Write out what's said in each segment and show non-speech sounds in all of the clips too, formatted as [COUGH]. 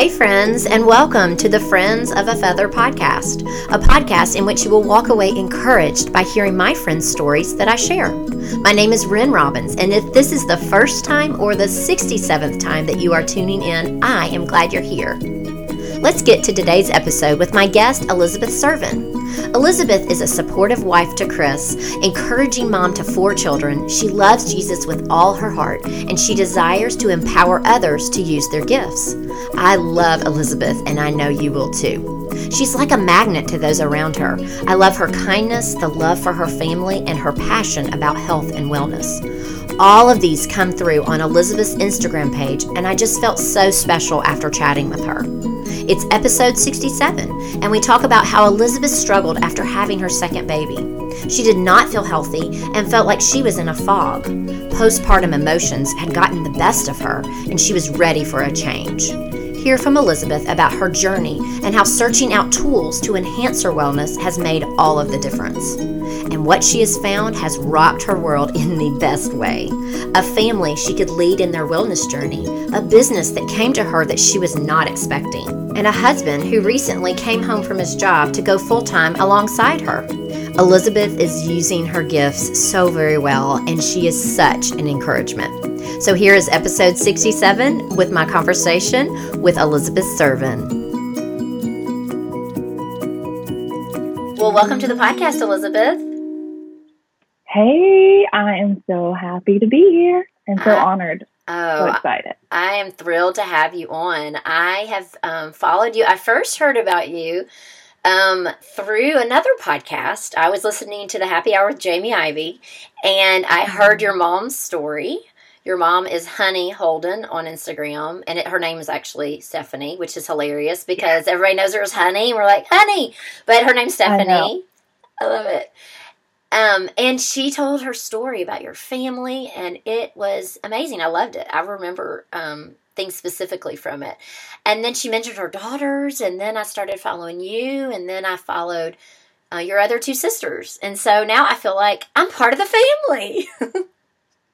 Hey, friends, and welcome to the Friends of a Feather podcast, a podcast in which you will walk away encouraged by hearing my friends' stories that I share. My name is Ren Robbins, and if this is the first time or the 67th time that you are tuning in, I am glad you're here. Let's get to today's episode with my guest, Elizabeth Servin. Elizabeth is a supportive wife to Chris, encouraging mom to four children. She loves Jesus with all her heart, and she desires to empower others to use their gifts. I love Elizabeth, and I know you will too. She's like a magnet to those around her. I love her kindness, the love for her family, and her passion about health and wellness. All of these come through on Elizabeth's Instagram page, and I just felt so special after chatting with her. It's episode 67, and we talk about how Elizabeth struggled after having her second baby. She did not feel healthy and felt like she was in a fog. Postpartum emotions had gotten the best of her, and she was ready for a change. Hear from Elizabeth about her journey and how searching out tools to enhance her wellness has made all of the difference. And what she has found has rocked her world in the best way. A family she could lead in their wellness journey, a business that came to her that she was not expecting and a husband who recently came home from his job to go full time alongside her. Elizabeth is using her gifts so very well, and she is such an encouragement. So, here is episode 67 with my conversation with Elizabeth Servin. Well, welcome to the podcast, Elizabeth. Hey, I am so happy to be here and so honored. Oh, so excited. I am thrilled to have you on. I have um, followed you. I first heard about you um, through another podcast. I was listening to the Happy Hour with Jamie Ivey, and I heard mm-hmm. your mom's story. Your mom is Honey Holden on Instagram, and it, her name is actually Stephanie, which is hilarious because everybody knows her as Honey. And we're like, Honey, but her name's Stephanie. I, I love it. Um, and she told her story about your family, and it was amazing. I loved it. I remember um, things specifically from it. And then she mentioned her daughters, and then I started following you, and then I followed uh, your other two sisters. And so now I feel like I'm part of the family. [LAUGHS]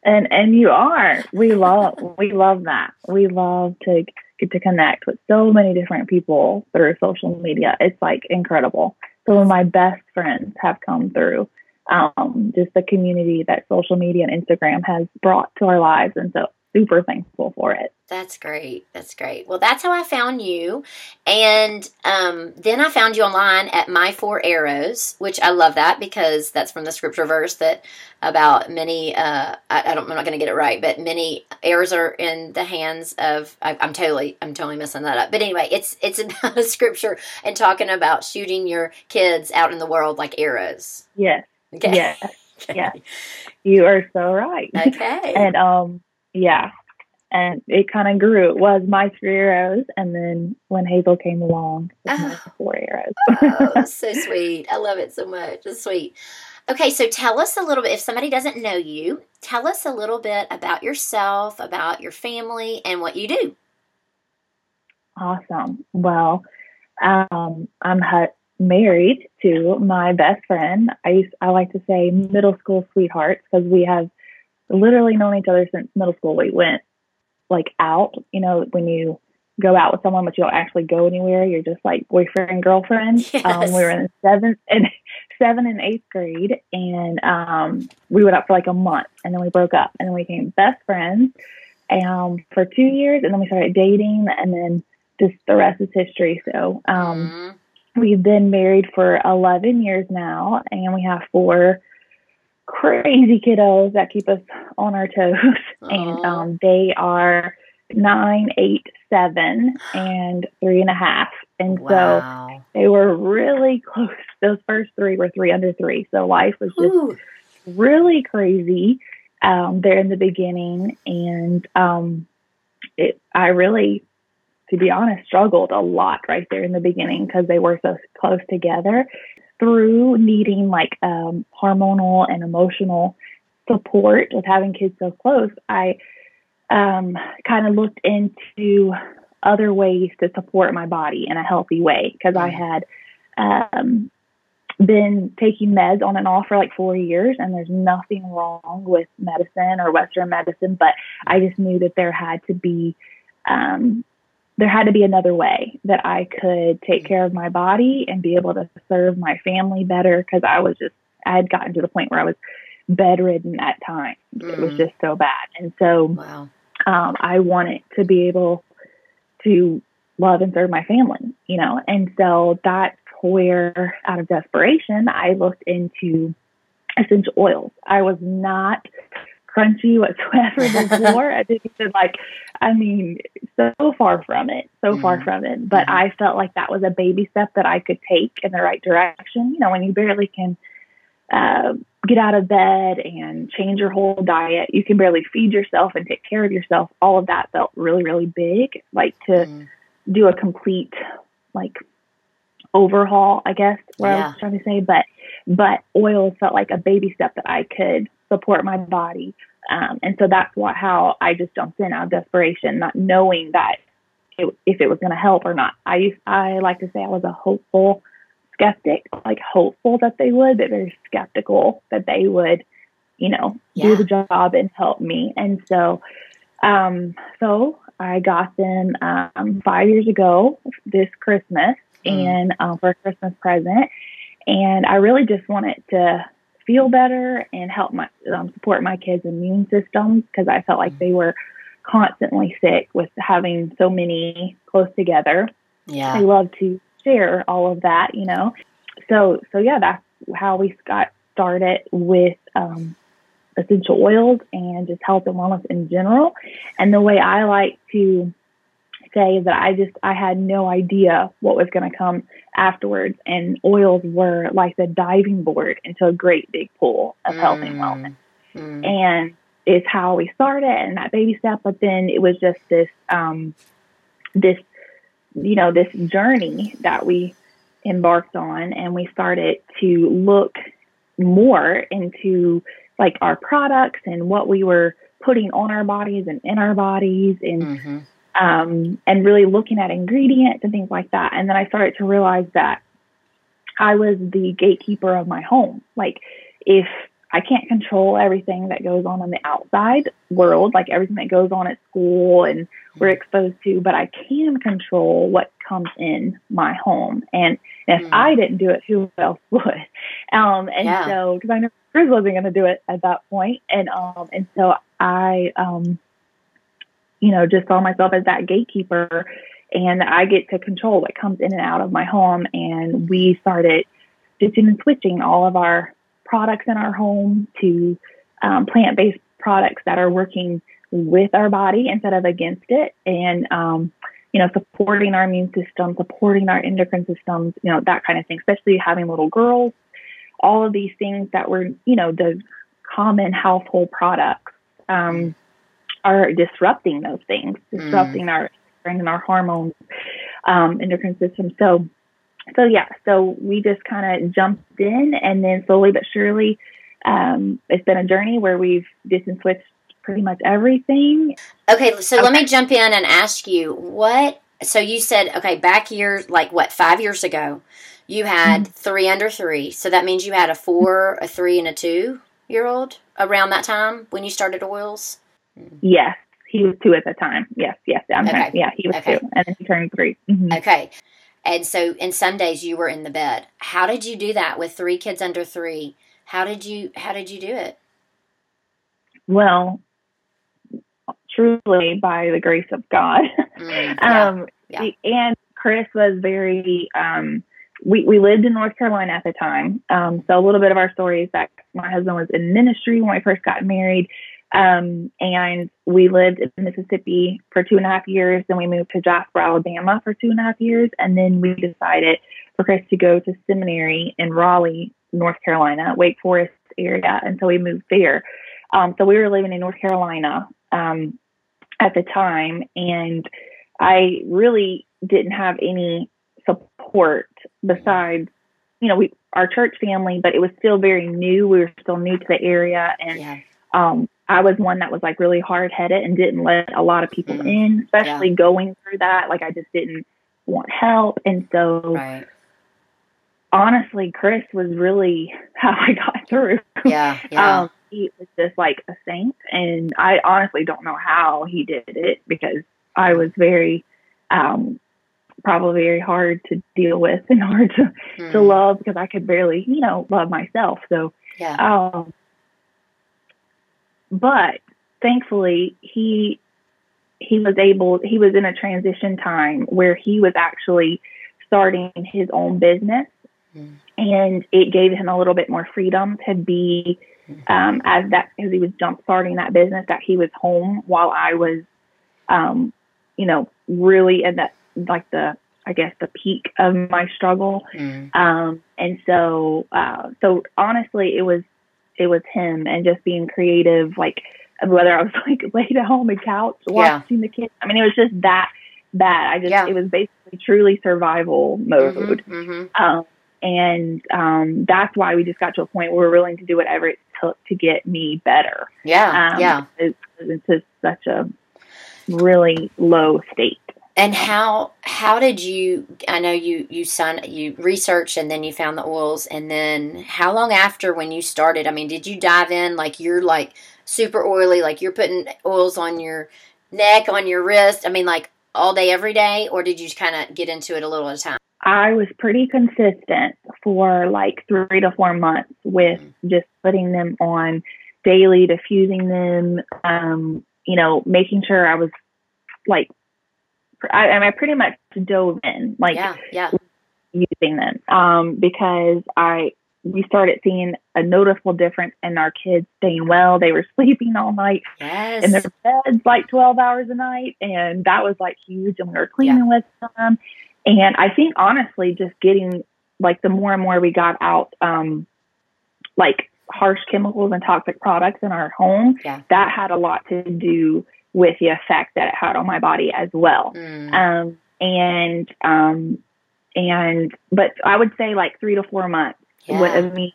and and you are. We love we love that. We love to get to connect with so many different people through social media. It's like incredible. Some of my best friends have come through um, just the community that social media and Instagram has brought to our lives. And so super thankful for it. That's great. That's great. Well, that's how I found you. And um, then I found you online at My Four Arrows, which I love that because that's from the scripture verse that about many, uh, I, I, don't, I'm not going to get it right, but many arrows are in the hands of, I, am totally, I'm totally messing that up. But anyway, it's, it's [LAUGHS] about a scripture and talking about shooting your kids out in the world like arrows. Yes. Okay. Yes. [LAUGHS] Yes. You are so right. Okay. [LAUGHS] and um yeah. And it kind of grew. It was my three arrows, and then when Hazel came along, it was oh. four arrows. oh, so sweet! I love it so much. It's sweet. Okay, so tell us a little bit. If somebody doesn't know you, tell us a little bit about yourself, about your family, and what you do. Awesome. Well, um, I'm married to my best friend. I used, I like to say middle school sweethearts because we have literally known each other since middle school. We went like out, you know, when you go out with someone but you don't actually go anywhere, you're just like boyfriend and girlfriend. Yes. [LAUGHS] Um, we were in seventh and [LAUGHS] seventh and eighth grade, and um, we went up for like a month, and then we broke up, and then we became best friends um, for two years, and then we started dating, and then just the rest is history. So. Um, mm-hmm We've been married for 11 years now, and we have four crazy kiddos that keep us on our toes. Aww. [LAUGHS] And um, they are nine, eight, seven, and three and a half. And wow. so they were really close. Those first three were three under three. So life was just Ooh. really crazy um, there in the beginning. And um, it, I really to be honest, struggled a lot right there in the beginning because they were so close together. Through needing like um, hormonal and emotional support with having kids so close, I um, kind of looked into other ways to support my body in a healthy way because I mm. had um, been taking meds on and off for like four years, and there's nothing wrong with medicine or Western medicine, but I just knew that there had to be um, there had to be another way that I could take care of my body and be able to serve my family better because I was just, I had gotten to the point where I was bedridden at times. Mm. It was mm. just so bad. And so wow. um, I wanted to be able to love and serve my family, you know, and so that's where, out of desperation, I looked into essential oils. I was not crunchy whatsoever [LAUGHS] before. I didn't even like, I mean, so far from it, so mm-hmm. far from it. But mm-hmm. I felt like that was a baby step that I could take in the right direction. You know, when you barely can uh, get out of bed and change your whole diet, you can barely feed yourself and take care of yourself. All of that felt really, really big. Like to mm-hmm. do a complete, like, overhaul, I guess, what yeah. I was trying to say. But but oils felt like a baby step that I could support my body. Um, and so that's what how I just jumped in out of desperation, not knowing that it, if it was going to help or not. I used, I like to say I was a hopeful skeptic, like hopeful that they would, but very skeptical that they would, you know, yeah. do the job and help me. And so, um, so I got them um, five years ago this Christmas, mm. and um, for a Christmas present, and I really just wanted to feel better and help my um, support my kids' immune systems because I felt like mm. they were constantly sick with having so many close together. Yeah, I love to share all of that, you know. So so yeah, that's how we got started with um, essential oils and just health and wellness in general. And the way I like to say that I just I had no idea what was going to come afterwards, and oils were like the diving board into a great big pool of mm. health and wellness. Mm. And it's how we started and that baby step, but then it was just this um, this you know this journey that we embarked on, and we started to look more into like our products and what we were putting on our bodies and in our bodies and mm-hmm um, and really looking at ingredients and things like that. And then I started to realize that I was the gatekeeper of my home. Like, if I can't control everything that goes on in the outside world, like everything that goes on at school and we're exposed to, but I can control what comes in my home. And if mm. I didn't do it, who else [LAUGHS] would? Um, and yeah. so, because I know Chris wasn't going to do it at that point, and um, and so I um, you know, just saw myself as that gatekeeper and I get to control what comes in and out of my home. And we started stitching and switching all of our products in our home to um, plant based products that are working with our body instead of against it. And, um, you know, supporting our immune system, supporting our endocrine systems, you know, that kind of thing, especially having little girls, all of these things that were, you know, the common household products. Um, are disrupting those things, disrupting mm. our and our hormones, um, endocrine system. So, so yeah, so we just kind of jumped in, and then slowly but surely, um, it's been a journey where we've just switched pretty much everything. Okay, so okay. let me jump in and ask you what. So you said okay, back years like what five years ago, you had mm-hmm. three under three. So that means you had a four, a three, and a two year old around that time when you started oils. Yes, he was two at the time. Yes, yes. I'm okay. yeah, he was okay. two, and then he turned 3 mm-hmm. Okay. And so, in some days you were in the bed. How did you do that with three kids under three? How did you How did you do it? Well, truly by the grace of God. Mm, [LAUGHS] yeah, um, yeah. And Chris was very. Um, we we lived in North Carolina at the time, um, so a little bit of our story is that my husband was in ministry when we first got married. Um, and we lived in Mississippi for two and a half years. Then we moved to Jasper, Alabama for two and a half years. And then we decided for Chris to go to seminary in Raleigh, North Carolina, Wake Forest area. And so we moved there. Um, so we were living in North Carolina um, at the time. And I really didn't have any support besides, you know, we, our church family, but it was still very new. We were still new to the area. And, yeah. um, I was one that was like really hard headed and didn't let a lot of people mm. in, especially yeah. going through that. Like I just didn't want help. And so right. honestly, Chris was really [LAUGHS] how I got through. Yeah. yeah. Um, he was just like a saint. And I honestly don't know how he did it because I was very um, probably very hard to deal with and [LAUGHS] hard to, Mm. to love because I could barely, you know, love myself. So, Yeah. um, but thankfully he he was able he was in a transition time where he was actually starting his own business Mm. and it gave him a little bit more freedom to be Mm-hmm. um, as that because he was jump starting that business that he was home while I was um, you know really in that like the I guess the peak of my struggle Mm. um, and so, uh, so honestly, it was, it was him and just being creative, like whether I was [LAUGHS] like laid at home on couch Yeah. watching the kids. I mean, it was just that, that I just, Yeah. it was basically truly survival mode. Mhm. Um, and, um, that's why we just got to a point where we're willing to do whatever it took to get me better. Yeah. Um, yeah. It's, it's just such a really low state. And how how did you? I know you you son you researched and then you found the oils and then how long after when you started? I mean, did you dive in like you're like super oily, like you're putting oils on your neck, on your wrist? I mean, like all day, every day, or did you kind of get into it a little at a time? I was pretty consistent for like three to four months with just putting them on daily, diffusing them, um, you know, making sure I was like, I, I I pretty much dove in, like yeah, yeah, using them, um, because I, we started seeing a noticeable difference in our kids staying well. They were sleeping all night yes, in their beds like 12 hours a night. And that was like huge. And we were cleaning with them. And I think honestly, just getting like the more and more we got out, um, like harsh chemicals and toxic products in our home, Yeah. that had a lot to do with the effect that it had on my body as well. Mm, Um, and, um, and, but I would say like three to four months what yeah, of me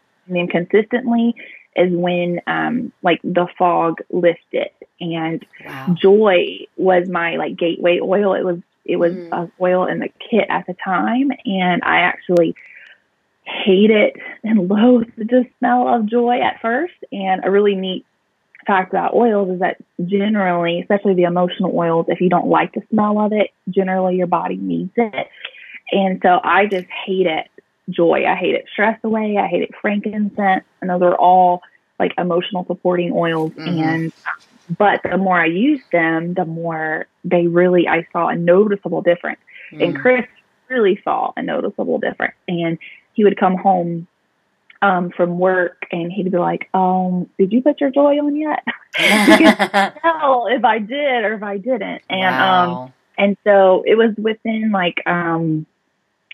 consistently is when um like the fog lifted. And wow, joy was my like gateway oil. It was it was Mm. a oil in the kit at the time. And i actually hate it and [LAUGHS] loathed the smell of joy at first. And a really neat fact about oils is that generally especially the emotional oils if you don't like the smell of it generally your body needs it and so i just hate it joy. I hated stress away. I hated frankincense, and those are all like emotional supporting oils. Mhm. And but the more I used them, the more they really I saw a noticeable difference. And Mm, Chris really saw a noticeable difference. And he would come home um, from work, and he'd be like, "Um, did you put your joy on yet?" [LAUGHS] [LAUGHS] Tell if I did or if I didn't. And um, and so it was within like um,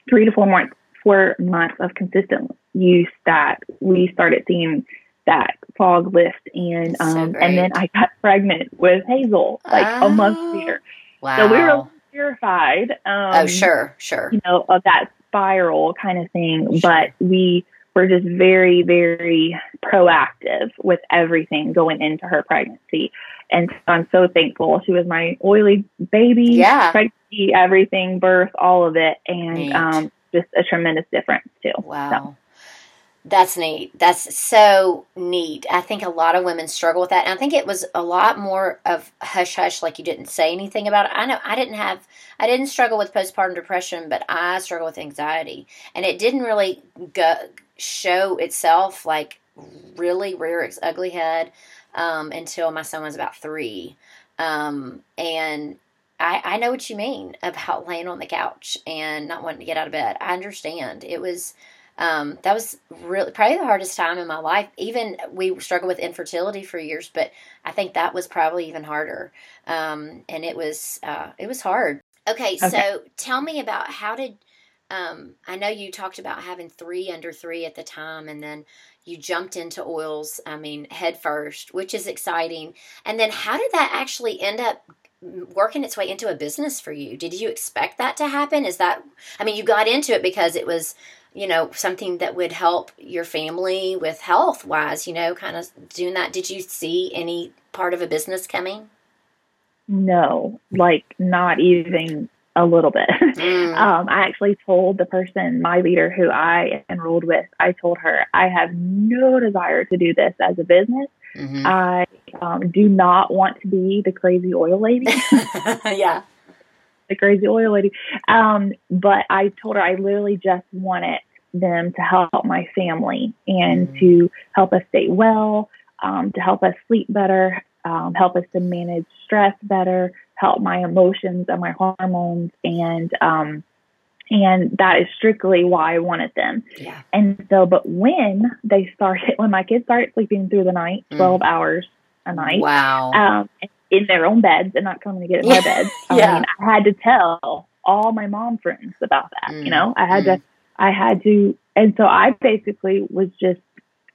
three to four months, four months of consistent use that we started seeing that fog lift. And So um, and then I got [LAUGHS] pregnant with Hazel like a month Oh, later. wow. So we were terrified. Um, oh, sure, sure. You know of that spiral kind of thing, Sure. but we were just very, very proactive with everything going into her pregnancy. And so I'm so thankful. She was my oily baby, Yeah. pregnancy, everything, birth, all of it, and um, just a tremendous difference too. Wow. That's neat. That's so neat. I think a lot of women struggle with that. And I think it was a lot more of hush hush, like you didn't say anything about it. I know I didn't have, I didn't struggle with postpartum depression, but I struggle with anxiety. And it didn't really go, show itself like really rear its ugly head um, until my son was about three. Um, and I, I know what you mean about laying on the couch and not wanting to get out of bed. I understand. It was um, that was really probably the hardest time in my life. Even we struggled with infertility for years, but I think that was probably even harder. Um, and it was uh, it was hard. Okay, Okay. so tell me about how did um, I know you talked about having three under three at the time, and then you jumped into oils. I mean, head first, which is exciting. And then how did that actually end up working its way into a business for you? Did you expect that to happen? Is that I mean, you got into it because it was you know something that would help your family with health wise you know kind of doing that did you see any part of a business coming No, like not even a little bit. Mm. [LAUGHS] Um, I actually told the person, my leader who I enrolled with, I told her, I have no desire to do this as a business. Mhm. I um, do not want to be the crazy oil lady. [LAUGHS] yeah the crazy oil lady. Um, but I told her I literally just wanted them to help my family and mm-hmm. to help us stay well, um, to help us sleep better, um, help us to manage stress better, help my emotions and my hormones, and um, and that is strictly why I wanted them. Yeah. And so, but when they started, [LAUGHS] when my kids started sleeping through the night, mm. twelve mm. hours a night, wow, um, in their own beds and not coming to get in my bed, [LAUGHS] I yeah. mean, I had to tell all my mom friends about that. Mm. You know, I had mm. to, I had to, and so I basically was just,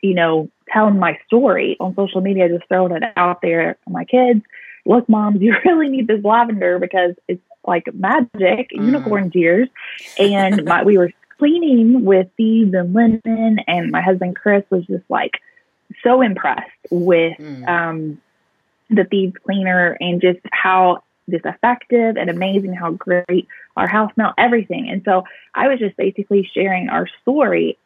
you know, telling my story on social media, just throwing it out there my kids. Look, moms, [LAUGHS] you really need this lavender because it's like magic, mm. unicorn tears. And my, we were cleaning with thieves and linen, and my husband Chris was just like so impressed with mm. um, the thieves cleaner and just how just effective and amazing, how great our house smelled, everything. And so I was just basically sharing our story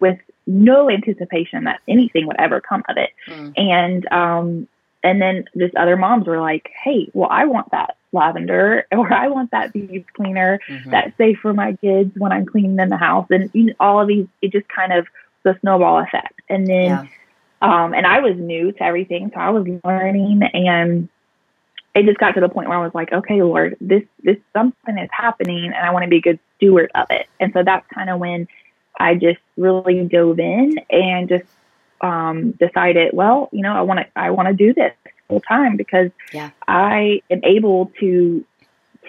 with no anticipation that anything would ever come of it. Mm. And um, and then just other moms were like, "Hey, well, I want that lavender, [LAUGHS] or I want that thieves cleaner mm-hmm. that's safe for my kids when I'm cleaning in the house." And you know, all of these, it just kind of the snowball effect. And then, yeah. um, and I was new to everything, so I was learning, and it just got to the point where I was like, "Okay, Lord, this this something is happening, and I want to be a good steward of it." And so that's kind of when I just really dove in and just um, decided, well, you know, I want to I want to do this full time because yeah. I am able to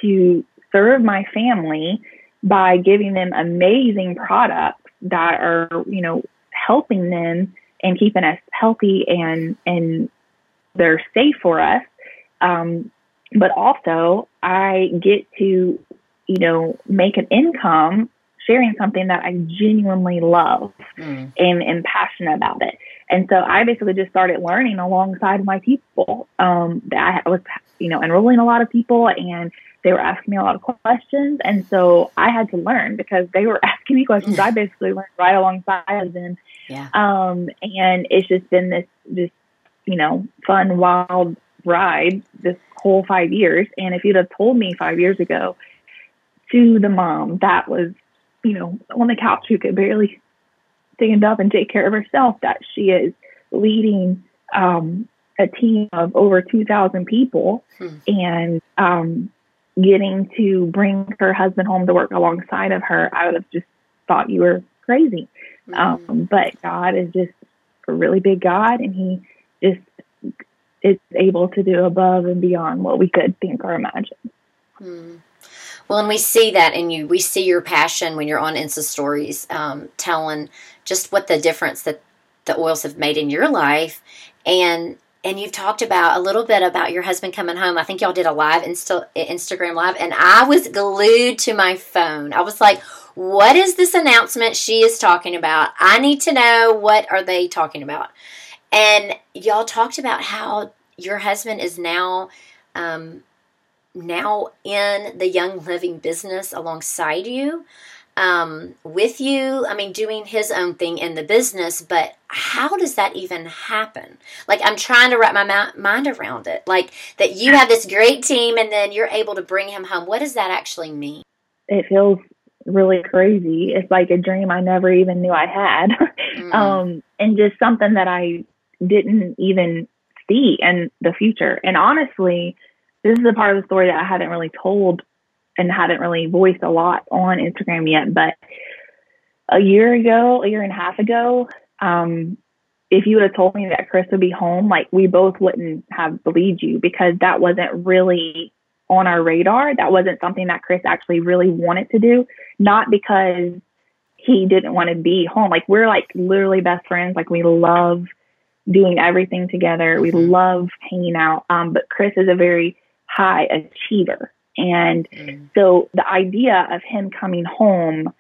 to serve my family by giving them amazing products that are, you know, helping them and keeping us healthy and and they're safe for us. Um, but also, I get to, you know, make an income sharing something that I genuinely love mm. and am passionate about it. And so I basically just started learning alongside my people. Um, I was, you know, enrolling a lot of people and they were asking me a lot of questions. And so I had to learn because they were [LAUGHS] asking me questions. I basically learned right alongside of them. Yeah. Um, and it's just been this, this, you know, fun, wild ride this whole five years. And if you'd have told me five years ago to the mom that was you know, on the couch who could barely stand up and take care of herself, that she is leading um, a team of over 2,000 people hmm. and um, getting to bring her husband home to work alongside of her, I would have just thought you were crazy. Hmm. Um, but God is just a really big God, and He just is able to do above and beyond what we could think or imagine. Hmm. Well, and we see that in you. We see your passion when you're on Insta stories, um, telling just what the difference that the oils have made in your life, and and you've talked about a little bit about your husband coming home. I think y'all did a live Insta, Instagram live, and I was glued to my phone. I was like, "What is this announcement she is talking about? I need to know what are they talking about." And y'all talked about how your husband is now um, now in the Young Living business alongside you, um, with you. I mean, doing his own thing in the business, but how does that even happen? Like, I'm trying to wrap my ma- mind around it. Like, that you have this great team and then you're able to bring him home. What does that actually mean? It feels really crazy. It's like a dream I never even knew I had. [LAUGHS] mm um, and just something that I didn't even see in the future. And honestly, this is a part of the story that I haven't really told and hadn't really voiced a lot on Instagram yet. But a year ago, a year and a half ago, um, if you would have told me that Chris would be home, like we both wouldn't have believed you because that wasn't really on our radar. That wasn't something that Chris actually really wanted to do. Not because he didn't want to be home. Like we're like literally best friends. Like we love doing everything together. We mm-hmm. love hanging out. Um, but Chris is a very high achiever. And mm. so the idea of him coming home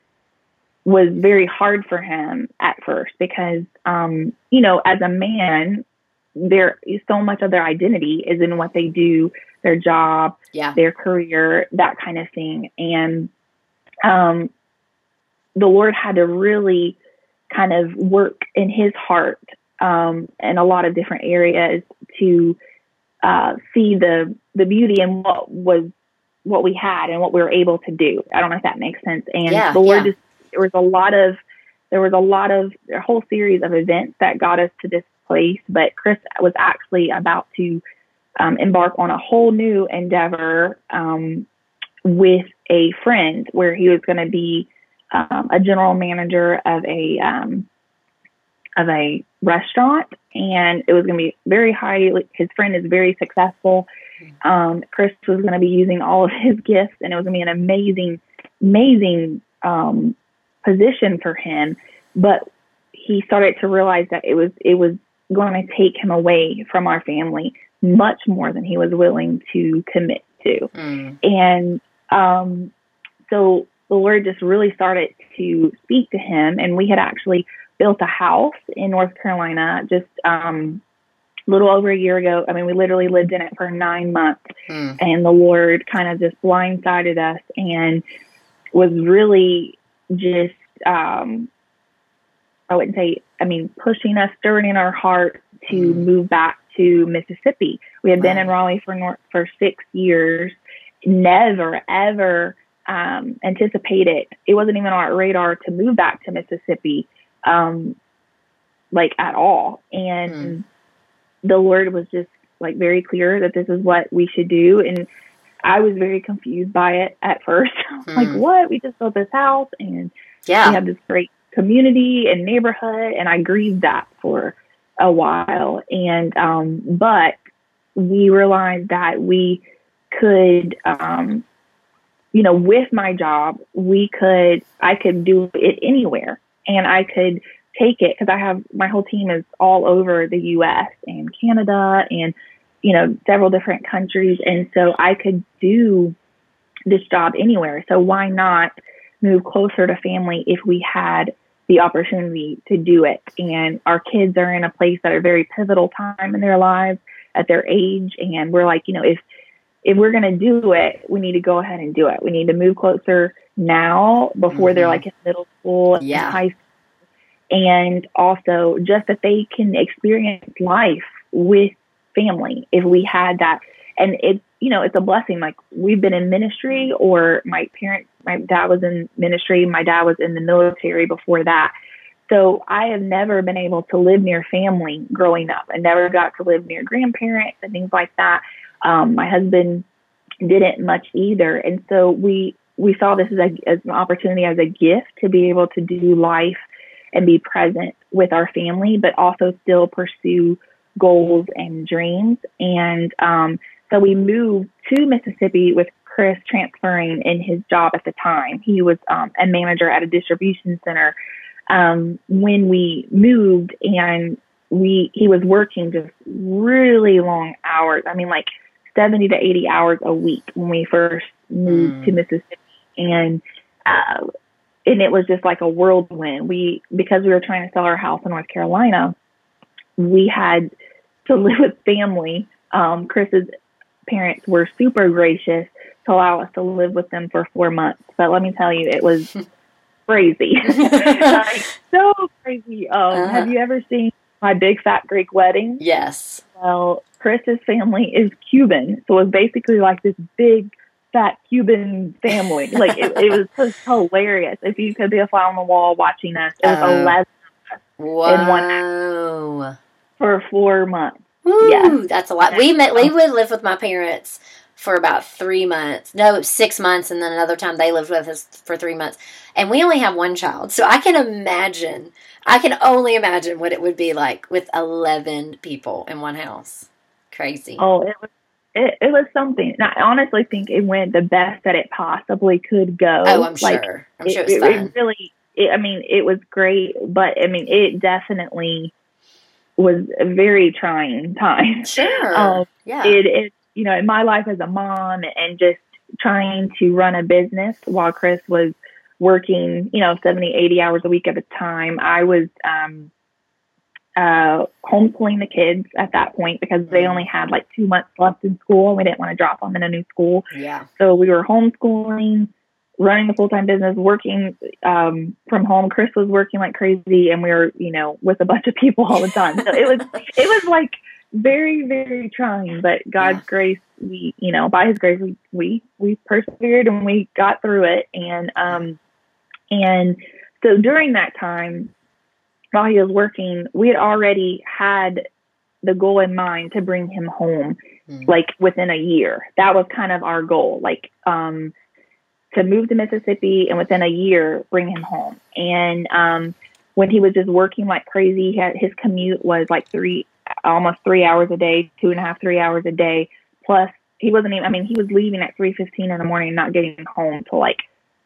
was very hard for him at first because, um, you know, as a man, there so much of their identity is in what they do, their job, yeah. their career, that kind of thing. And um, the Lord had to really kind of work in his heart um, in a lot of different areas to uh, see the the beauty in what was what we had and what we were able to do. I don't know if that makes sense. And Yeah, the Lord yeah. just there was a lot of there was a lot of a whole series of events that got us to this place. But Chris was actually about to um, embark on a whole new endeavor um, with a friend, where he was going to be um, a general manager of a um, of a restaurant, and it was going to be very highly. His friend is very successful. Um, Chris was going to be using all of his gifts, and it was going to be an amazing, amazing um, position for him. But he started to realize that it was it was going to take him away from our family much more than he was willing to commit to. Mm. And um, so the Lord just really started to speak to him. And we had actually built a house in North Carolina just um, a little over a year ago. I mean, we literally lived in it for nine months. Mm. And the Lord kind of just blindsided us and was really just, um, I wouldn't say, I mean, pushing us, stirring in our heart to Mm. move back to Mississippi. We had been in Raleigh for nor- for six years. Never ever um, anticipated. It wasn't even on our radar to move back to Mississippi, um, like at all. And Mm. the Lord was just like very clear that this is what we should do. And I was very confused by it at first. [LAUGHS] like, Mm. what? We just built this house and yeah. we have this great community and neighborhood and i grieved that for a while and um but we realized that we could um you know with my job we could i could do it anywhere and i could take it because i have my whole team is all over the us and canada and you know several different countries and so i could do this job anywhere so why not move closer to family if we had the opportunity to do it. And our kids are in a place that are very pivotal time in their lives at their age. And we're like, you know, if if we're going to do it, we need to go ahead and do it. We need to move closer now before they're Mhm. like in middle school and Yeah. high school. And also just that they can experience life with family if we had that. And it, you know, it's a blessing. Like we've been in ministry or my parents, my dad was in ministry. My dad was in the military before that. So I have never been able to live near family growing up. I never got to live near grandparents and things like that. Um, my husband didn't much either. And so we, we saw this as, a, as an opportunity as a gift to be able to do life and be present with our family, but also still pursue goals and dreams. And um, so we moved to Mississippi with Chris transferring in his job at the time. He was um, a manager at a distribution center um, when we moved, and we he was working just really long hours. I mean, like seventy to eighty hours a week when we first moved Mm. to Mississippi, and uh, and it was just like a whirlwind. We because we were trying to sell our house in North Carolina, we had to [LAUGHS] live with family. Um, Chris's parents were super gracious to allow us to live with them for four months. But let me tell you, it was [LAUGHS] crazy. [LAUGHS] like, so crazy. Um, Uh-huh. Have you ever seen My Big Fat Greek Wedding? yes. Well, Chris's family is Cuban, so it was basically like this big fat Cuban family. Like it, it was just hilarious. If you could be a fly on the wall watching us, it was Uh, eleven Whoa. for four months. Woo, Yeah. that's a lot. We met, we would live with my parents for about three months. No, six months, and then another time they lived with us for three months. And we only have one child, so I can imagine. I can only imagine what it would be like with eleven people in one house. Crazy. Oh, it was it, it was something. And I honestly think it went the best that it possibly could go. Oh, I'm Like, sure. I'm it, sure it was it, really. It, I mean, it was great, but I mean, it definitely was a very trying [LAUGHS] time. sure. um, yeah. it is you know in my life as a mom and just trying to run a business while chris was working you know 70 80 hours a week at a time i was um uh homeschooling the kids at that point because they only had like two months left in school and we didn't want to drop them in a new school yeah. so we were homeschooling running a full-time business working um from home chris was working like crazy and we were you know with a bunch of people all the time so it was [LAUGHS] it was like very, very trying, but God's yeah. grace, we, you know, by his grace, we, we, we persevered and we got through it. And, um, and so during that time, while he was working, we had already had the goal in mind to bring him home, mm. like within a year. That was kind of our goal, like, um, to move to Mississippi and within a year bring him home. And, um, when he was just working like crazy, he had, his commute was like three, almost three hours a day, two and a half, three hours a day. Plus, he wasn't even. I mean, he was leaving at three fifteen in the morning, not getting home till like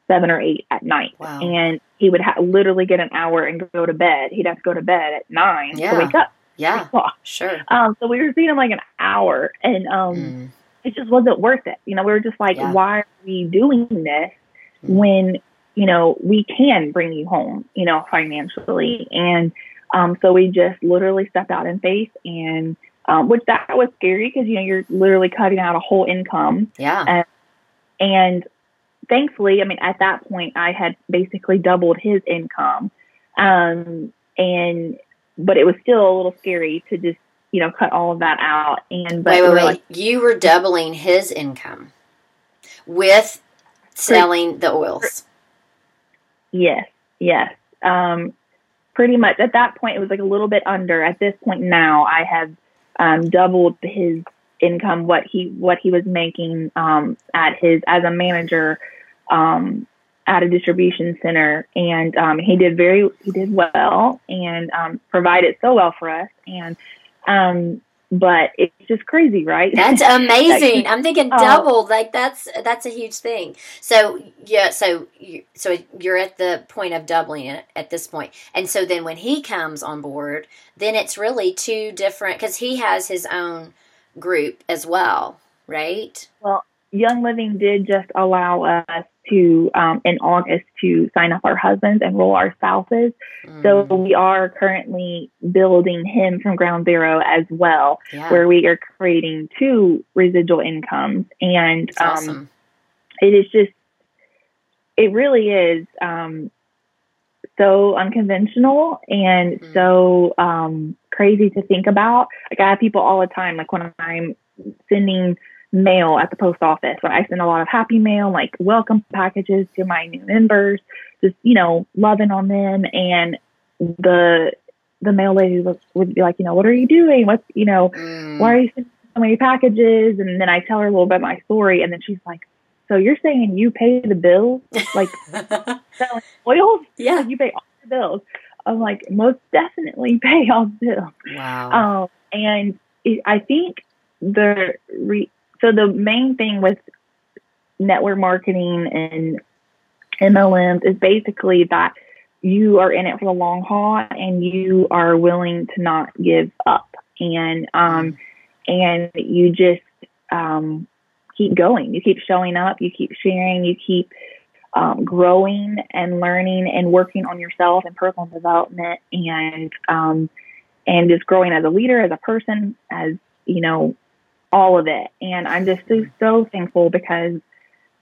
seven or eight at night. Wow. And he would ha- literally get an hour and go to bed. He'd have to go to bed at nine yeah. to wake up. Yeah, sure. Um, so we were seeing him like an hour, and um, mm. it just wasn't worth it. You know, we were just like, yeah. why are we doing this mm. when you know we can bring you home? You know, financially, and um, so we just literally stepped out in faith and, um, which that was scary because, you know, you're literally cutting out a whole income. Yeah. And, and thankfully, I mean, at that point, I had basically doubled his income. Um, and, but it was still a little scary to just, you know, cut all of that out. And, but wait, wait, wait. Like, you were doubling his income with selling the oils. Yes. Yes. Um, pretty much at that point it was like a little bit under. At this point now, I have um, doubled his income what he what he was making um, at his as a manager um, at a distribution center, and um, he did very he did well and um, provided so well for us. And um, but it's just crazy, right? That's [LAUGHS] amazing. I'm thinking oh. double. Like that's that's a huge thing. So yeah, so you, so you're at the point of doubling it at this point, and so then when he comes on board, then it's really two different because he has his own group as well, right? Well, Young Living did just allow us to um, in August to sign up our husbands and roll our spouses. Mm. So we are currently building him from ground zero as well, yeah. where we are creating two residual incomes, and um, awesome. it is just it really is um, so unconventional and mm. so um, crazy to think about. Like I have people all the time, like when I'm sending mail at the post office. I send a lot of happy mail, like welcome packages to my new members, just you know, loving on them, and the the mail lady would be like, you know, what are you doing? What's you know, mm. why are you sending so many packages? And then I tell her a little bit my story, and then she's like, so you're saying you pay the bills, like [LAUGHS] selling oils? Yeah, like you pay all the bills. I'm like, most definitely pay all the bills. Wow. Um, and it, I think the re- so the main thing with network marketing and MLMs is basically that you are in it for the long haul and you are willing to not give up. And um and you just um keep going. You keep showing up. You keep sharing. You keep um, growing and learning and working on yourself and personal development and um and just growing as a leader as a person as you know all of it. And I'm just so, so thankful because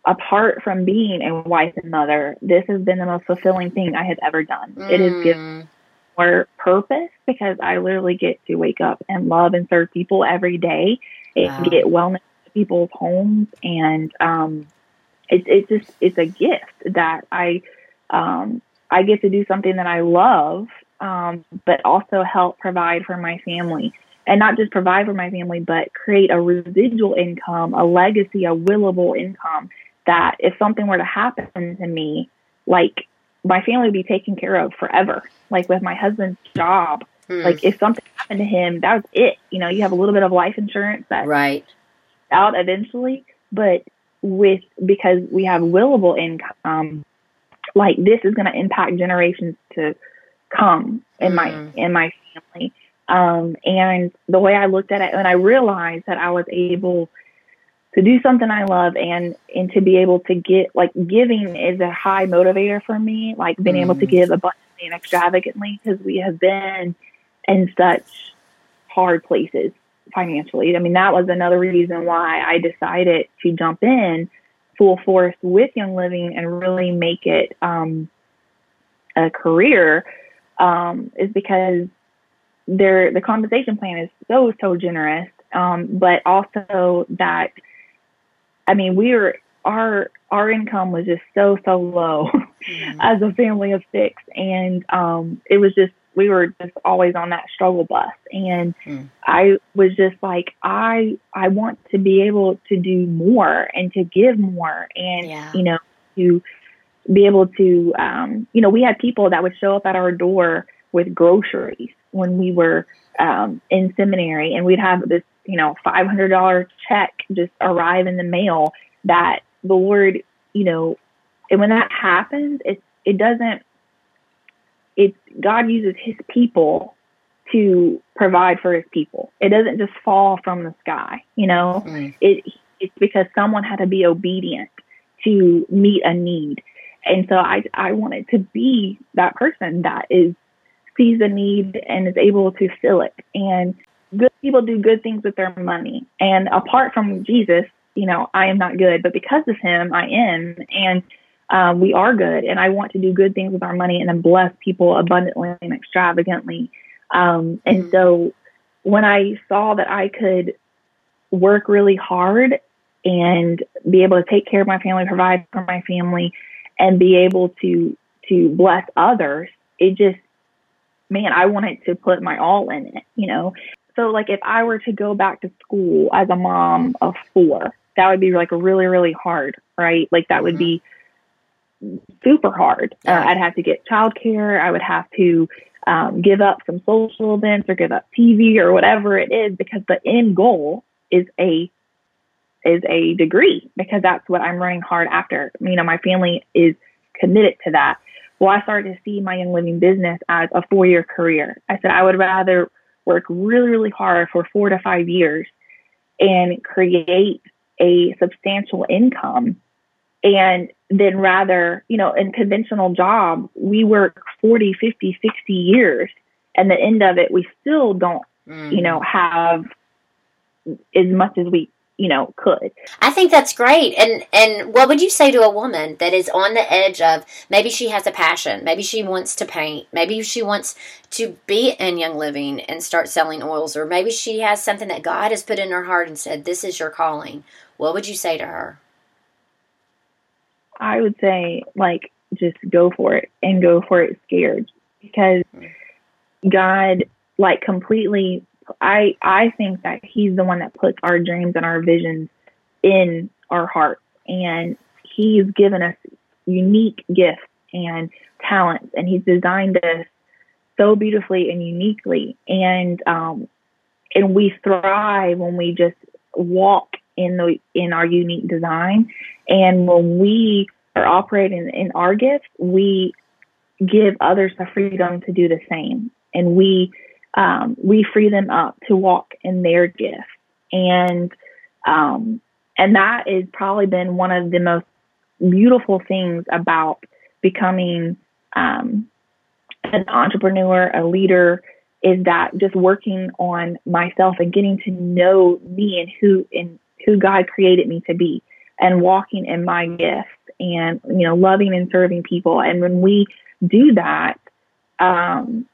apart from being a wife and mother, this has been the most fulfilling thing I have ever done. Mm. It has given more purpose because I literally get to wake up and love and serve people every day and wow. get wellness to people's homes. And um, it's it's just it's a gift that I um, I get to do something that I love, um, but also help provide for my family and not just provide for my family, but create a residual income, a legacy, a willable income that if something were to happen to me, like my family would be taken care of forever. Like with my husband's job, hmm. like if something happened to him, that was it. You know, you have a little bit of life insurance that right out eventually, but with because we have willable income, like this is going to impact generations to come in my hmm. in my family. Um, and the way I looked at it, and I realized that I was able to do something I love and and to be able to get like giving is a high motivator for me. Like being mm. able to mm. give abundantly and extravagantly because we have been in such hard places financially. I mean, that was another reason why I decided to jump in full force with Young Living and really make it um, a career. Um, is because their the compensation plan is so so generous, um, but also that I mean we were our our income was just so so low [LAUGHS] mm-hmm. as a family of six, and um, it was just we were just always on that struggle bus, and mm. I was just like I I want to be able to do more and to give more, and yeah. you know to be able to um, you know we had people that would show up at our door with groceries when we were um, in seminary, and we'd have this you know five hundred dollar check just arrive in the mail that the Lord, you know, and when that happens, it it doesn't. It God uses His people to provide for His people. It doesn't just fall from the sky, you know. Mm. It it's because someone had to be obedient to meet a need, and so I I wanted to be that person that is sees a need and is able to fill it. And good people do good things with their money. And apart from Jesus, you know, I am not good, but because of him, I am. And um, we are good. And I want to do good things with our money and then bless people abundantly and extravagantly. Um, and mm-hmm. so when I saw that I could work really hard and be able to take care of my family, provide for my family, and be able to to bless others, it just man, I wanted to put my all in it, you know. So like if I were to go back to school as a mom of four, that would be like really, really hard, right? Like that would be super hard. Uh, I'd have to get childcare. I would have to um, give up some social events or give up TV or whatever it is because the end goal is a is a degree because that's what I'm running hard after. You know, my family is committed to that. Well, I started to see my Young Living business as a four year career. I said I would rather work really, really hard for four to five years and create a substantial income and then rather, you know, in conventional job, we work 40, 50, 60 years and the end of it, we still don't, mm. you know, have as much as we you know could. I think that's great. And and what would you say to a woman that is on the edge of maybe she has a passion maybe she wants to paint maybe she wants to be in young living and start selling oils or maybe she has something that god has put in her heart and said this is your calling. What would you say to her? I would say like just go for it and go for it scared because mm. god like completely I I think that he's the one that puts our dreams and our visions in our hearts, and he's given us unique gifts and talents, and he's designed us so beautifully and uniquely, and um, and we thrive when we just walk in the in our unique design, and when we are operating in our gifts, we give others the freedom to do the same, and we um, we free them up to walk in their gift. And um, and that has probably been one of the most beautiful things about becoming um, an entrepreneur, a leader, is that just working on myself and getting to know me and who and who God created me to be, and walking in my gifts, and you know, loving and serving people. And when we do that, um,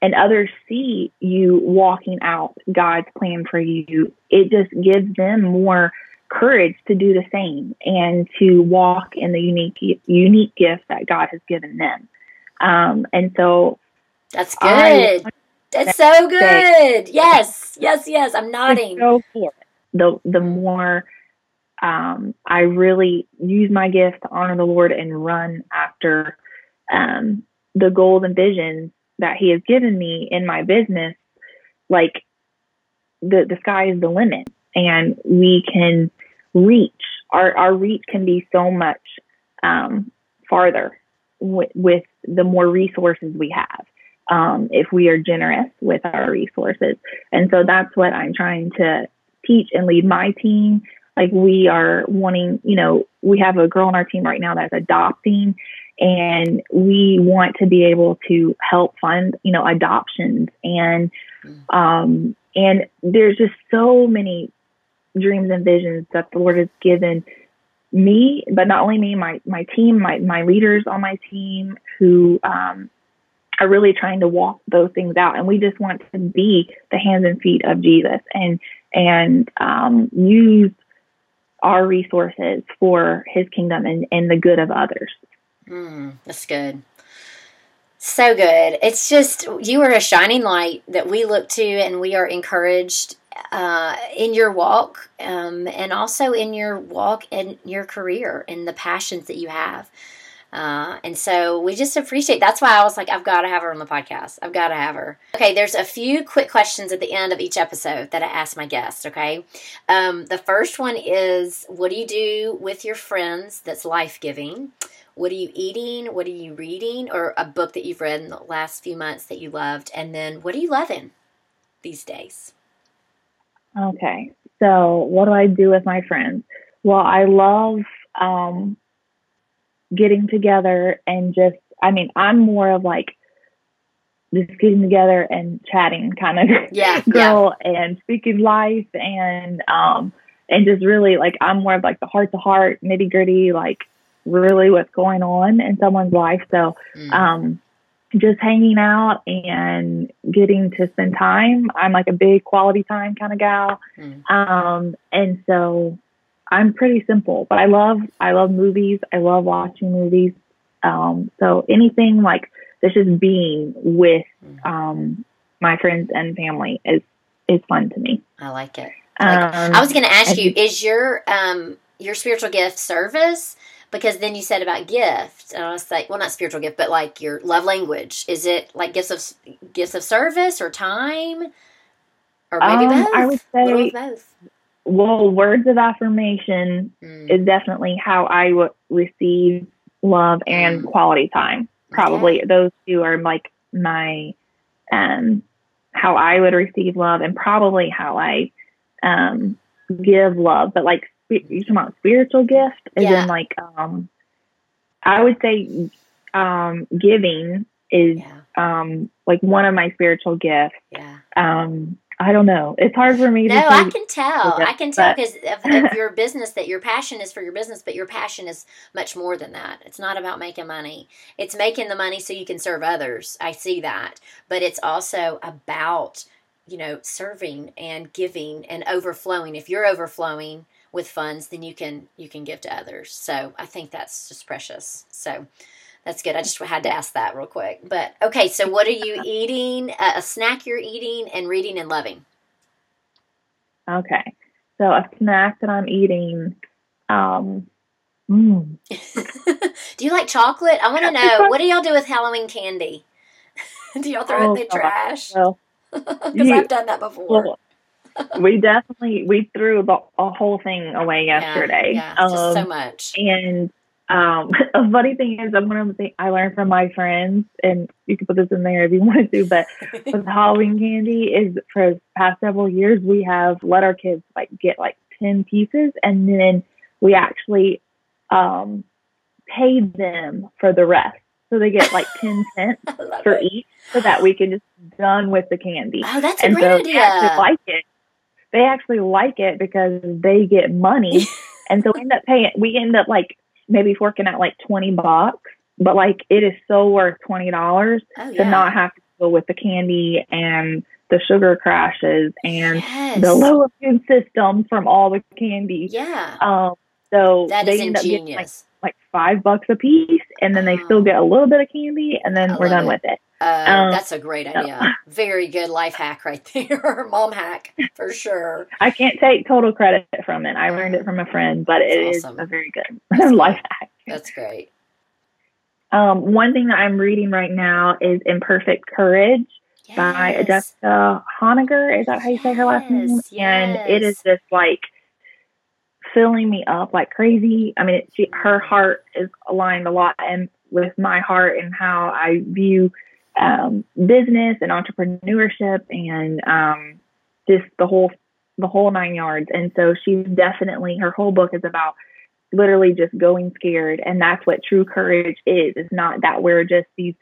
and others see you walking out God's plan for you, it just gives them more courage to do the same and to walk in the unique unique gift that God has given them. Um, and so that's good. I, that's so good. Yes, yes, yes. I'm nodding. So the the more um, I really use my gift to honor the Lord and run after um, the goals and visions that he has given me in my business, like the the sky is the limit, and we can reach our our reach can be so much um, farther with, the more resources we have. Um, if we are generous with our resources, and so that's what I'm trying to teach and lead my team. Like we are wanting, you know, we have a girl on our team right now that's adopting and we want to be able to help fund you know adoptions and um and there's just so many dreams and visions that the lord has given me but not only me my my team my my leaders on my team who um are really trying to walk those things out. And we just want to be the hands and feet of Jesus and, and, um, use our resources for his kingdom and, and the good of others. Mm, that's good. So good. It's just, you are a shining light that we look to and we are encouraged uh, in your walk um, and also in your walk and your career and the passions that you have. Uh, and so we just appreciate that's why I was like, I've got to have her on the podcast. I've got to have her. Okay, there's a few quick questions at the end of each episode that I ask my guests. Okay. Um, the first one is What do you do with your friends that's life giving? What are you eating? What are you reading? Or a book that you've read in the last few months that you loved? And then what are you loving these days? Okay. So, what do I do with my friends? Well, I love um, getting together and just, I mean, I'm more of like just getting together and chatting kind of [LAUGHS] yeah, girl yeah. and speaking life and, um, and just really like, I'm more of like the heart to heart, nitty gritty, like really what's going on in someone's life. So, mm. um, just hanging out and getting to spend time. I'm like a big quality time kind of gal. Mm. Um, and so I'm pretty simple, but I love I love movies. I love watching movies. Um, so anything like this just being with mm. um, my friends and family is is fun to me. I like it. I, like, um, I was going to ask you: Is your um, your spiritual gift service? Because then you said about gift, and I was like, well, not spiritual gift, but like your love language. Is it like gifts of gifts of service or time, or maybe um, both? I would say both well, words of affirmation mm. is definitely how I would receive love and mm. quality time. Probably those two are like my um how I would receive love and probably how I um give love. But like you talking about spiritual gift, as yeah. in like um I would say um giving is yeah. um like one of my spiritual gifts. Yeah. Um I don't know. It's hard for me. No, I can tell. I can tell because of, [LAUGHS] of, your business that your passion is for your business, but your passion is much more than that. It's not about making money. It's making the money so you can serve others. I see that, but it's also about you know serving and giving and overflowing. If you're overflowing with funds, then you can you can give to others. So I think that's just precious. So that's good. I just had to ask that real quick. But okay, so what are you [LAUGHS] eating? Uh, a snack you're eating and reading and loving. Okay, so a snack that I'm eating. Um, mm. [LAUGHS] do you like chocolate? I want to [LAUGHS] know what do y'all do with Halloween candy? do y'all throw oh, it in the oh, trash? Because I've done that before. [LAUGHS] we definitely we threw the a whole thing away yesterday. Yeah, yeah um, so much. And um, [LAUGHS] a funny thing is, I one of the things I learned from my friends, and you can put this in there if you [LAUGHS] want to, but with Halloween candy is for the past several years, we have let our kids like get like 10 pieces and then we actually, um, paid them for the rest. So they get like 10 cents for it. each so that we can just done with the candy. Oh, that's a and great so idea. Like it. They actually like it because they get money. [LAUGHS] and so we end up paying, we end up like maybe forking out like 20 bucks, but like it is so worth $20 oh, yeah. to not have to deal with the candy and the sugar crashes and yes. the low immune system from all the candy. Yeah. Um, so that they end up getting like, like five bucks a piece and then they still get a little bit of candy and then I we're done it. with it. Uh, um, that's a great idea. Very good life hack right [LAUGHS] there. Mom hack for sure. I can't take total credit from it. I learned it from a friend, but that's it awesome. is a very good [LAUGHS] life hack. That's great. Um, one thing that I'm reading right now is Imperfect Courage yes. by Jessica Honegger. Is that how you say her last name? Yes. And it is just like filling me up like crazy. I mean, it, she, her heart is aligned a lot and with my heart and how I view um, business and entrepreneurship and um, just the whole the whole nine yards. And so she's definitely her whole book is about literally just going scared, and that's what true courage is. It's not that we're just these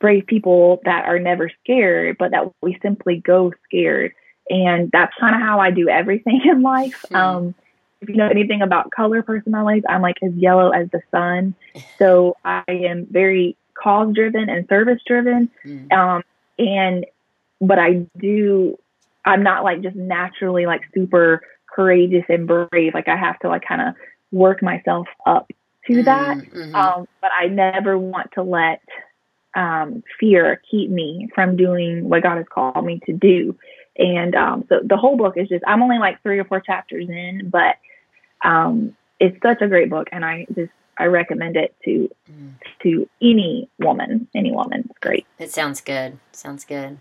brave people that are never scared, but that we simply go scared. And that's kind of how I do everything [LAUGHS] in life. Um, if you know anything about color personalities, I'm like as yellow as the sun. So I am very cause driven and service driven. Mm. Um, and but I do, I'm not like just naturally like super courageous and brave. Like I have to like kind of work myself up to that. Mhm. Um, but I never want to let um, fear keep me from doing what God has called me to do. And um, so the whole book is just, I'm only like three or four chapters in, but um, it's such a great book. And I just, I recommend it to Mm. to any woman. Any woman, it's great. It sounds good. Sounds good.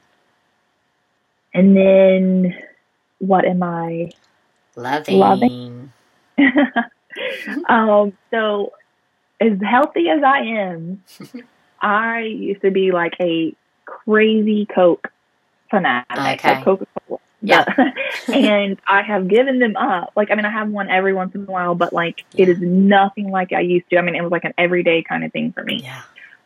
And then, what am I? Loving. Loving. [LAUGHS] um, so, as healthy as I am, [LAUGHS] I used to be like a crazy Coke fanatic, Okay. Coca Cola. Yeah. [LAUGHS] and I have given them up. Like, I mean, I have one every once in a while, but like, it Yeah. is nothing like I used to. I mean, it was like an everyday kind of thing for me. Yeah.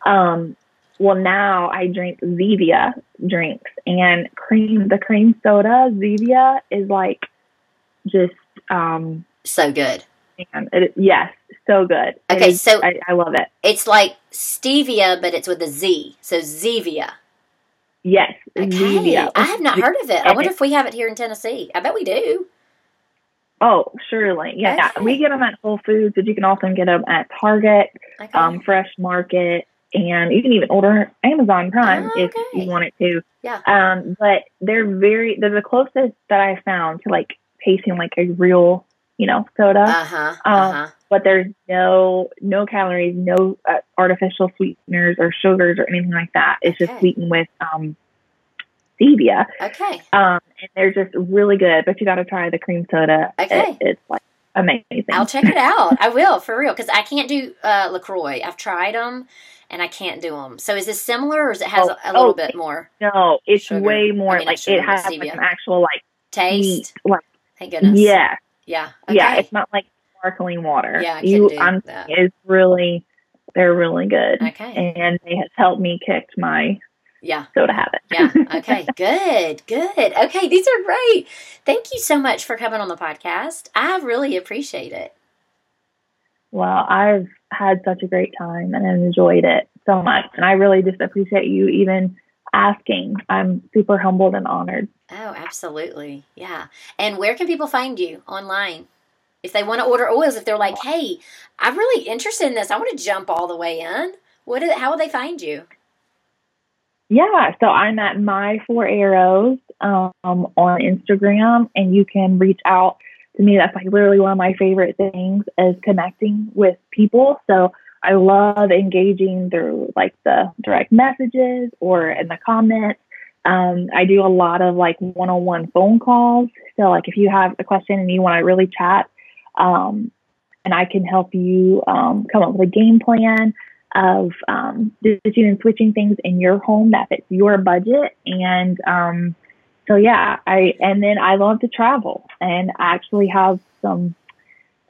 Um, well, now I drink Zevia drinks and cream. The cream soda Zevia is like just um, So good. man, it, yes, so good. Okay, is- so- I, I love it. It's like stevia, but it's with a Z. So Zevia. Yes, Okay. I have not heard of it. I wonder if we have it here in Tennessee. I bet we do. Oh, surely, yeah. Okay. We get them at Whole Foods, but you can also get them at Target, Okay. um, Fresh Market, and you can even order Amazon Prime Oh, if you wanted to. Yeah. Um, but they're very they're the closest that I found to like tasting like a real, you know, soda. uh huh. um, Uh huh. but there's no no calories, no uh, artificial sweeteners or sugars or anything like that. It's just sweetened with um, stevia, Okay. um, and they're just really good. But you got to try the cream soda. Okay. It- it's like amazing. I'll check it out. I will for real because I can't do uh, Lacroix. I've tried them and I can't do them. So is this similar, or is it has Oh, a, a little oh, bit more no, it's Sugar. way more I mean, like it has like an actual like taste? sweet, like Thank goodness. yeah, Yeah. Okay. yeah. It's not like sparkling water. Yeah, you, I'm, that. it's really they're really good, Okay. and they have helped me kick my Yeah. soda habit. Yeah. [LAUGHS] Okay. good. Good. Okay. These are great. Thank you so much for coming on the podcast. I really appreciate it. Well, I've had such a great time and enjoyed it so much. And I really just appreciate you even asking. I'm super humbled and honored. Oh, absolutely. Yeah. And where can people find you online? If they want to order oils, if they're like, hey, I'm really interested in this, I want to jump all the way in. What is, how will they find you? Yeah, so I'm at My Four Arrows um, on Instagram, and you can reach out to me. That's like literally one of my favorite things is connecting with people. So I love engaging through like the direct messages or in the comments. Um, I do a lot of like one-on-one phone calls. So like if you have a question and you want to really chat, um, and I can help you um, come up with a game plan of um, ditching and switching things in your home that fits your budget. And um, so, yeah, I and then I love to travel, and I actually have some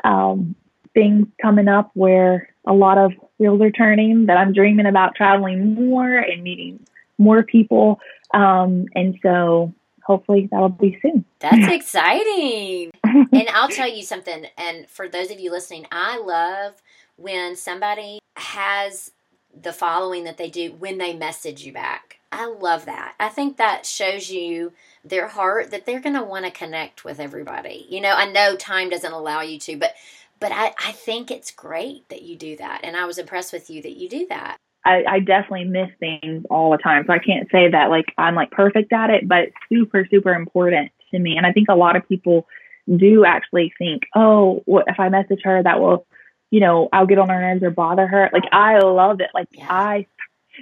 um, things coming up where a lot of wheels are turning that I'm dreaming about traveling more and meeting more people. Um, and so, hopefully, that'll be soon. That's [LAUGHS] exciting. [LAUGHS] and I'll tell you something. And for those of you listening, I love when somebody has the following that they do when they message you back. I love that. I think that shows you their heart that they're going to want to connect with everybody. You know, I know time doesn't allow you to, but but I, I think it's great that you do that. And I was impressed with you that you do that. I, I definitely miss things all the time. So I can't say that like I'm like perfect at it, but it's super, super important to me. And I think a lot of people do actually think, oh, what if I message her that will, you know, I'll get on her nerves or bother her. Like I love it. Like Yeah. I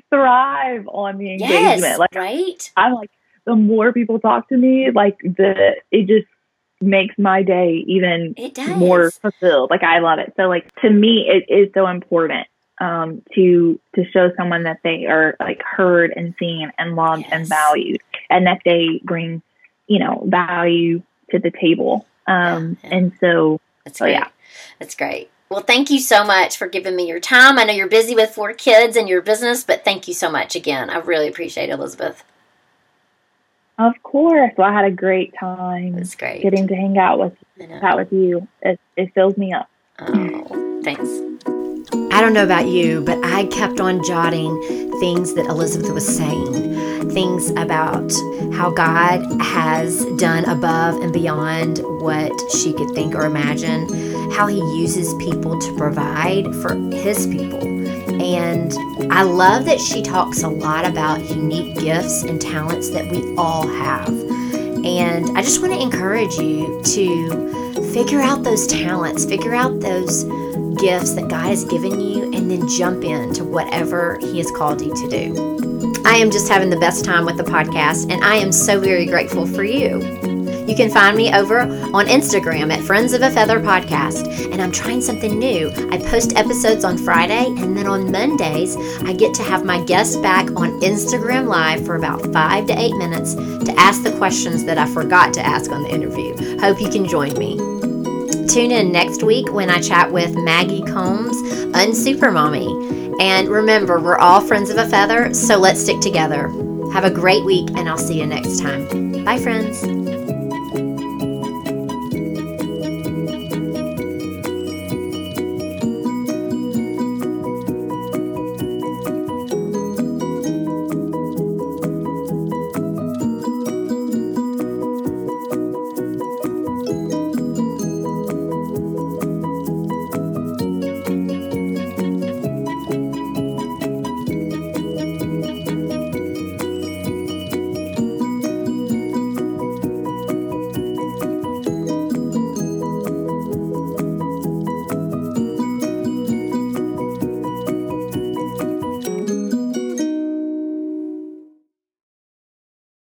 thrive on the engagement. Yes, Like right? I'm like the more people talk to me, like the it just makes my day even more fulfilled. Like I love it. So like to me, it is so important um, to to show someone that they are like heard and seen and loved and valued, and that they bring you know value to the table. Um, Yeah. And so That's So, great. yeah. That's great. Well, thank you so much for giving me your time. I know you're busy with four kids and your business, but thank you so much again. I really appreciate it, Elizabeth. of course, well, I had a great time That's great. getting to hang out with chat with you. It, it fills me up. Oh, thanks. I don't know about you, but I kept on jotting things that Elizabeth was saying, things about how God has done above and beyond what she could think or imagine, how He uses people to provide for His people. And I love that she talks a lot about unique gifts and talents that we all have. And I just want to encourage you to figure out those talents, figure out those gifts that God has given you and then jump into whatever He has called you to do. I am just having the best time with the podcast, and I am so very grateful for you. You can find me over on Instagram at Friends of a Feather Podcast, and I'm trying something new. I post episodes on Friday, and then on Mondays, I get to have my guests back on Instagram Live for about five to eight minutes to ask the questions that I forgot to ask on the interview. Hope you can join me. Tune in next week when I chat with Maggie Combs, Unsupermommy. And remember, we're all friends of a feather, so let's stick together. Have a great week, and I'll see you next time. Bye, friends.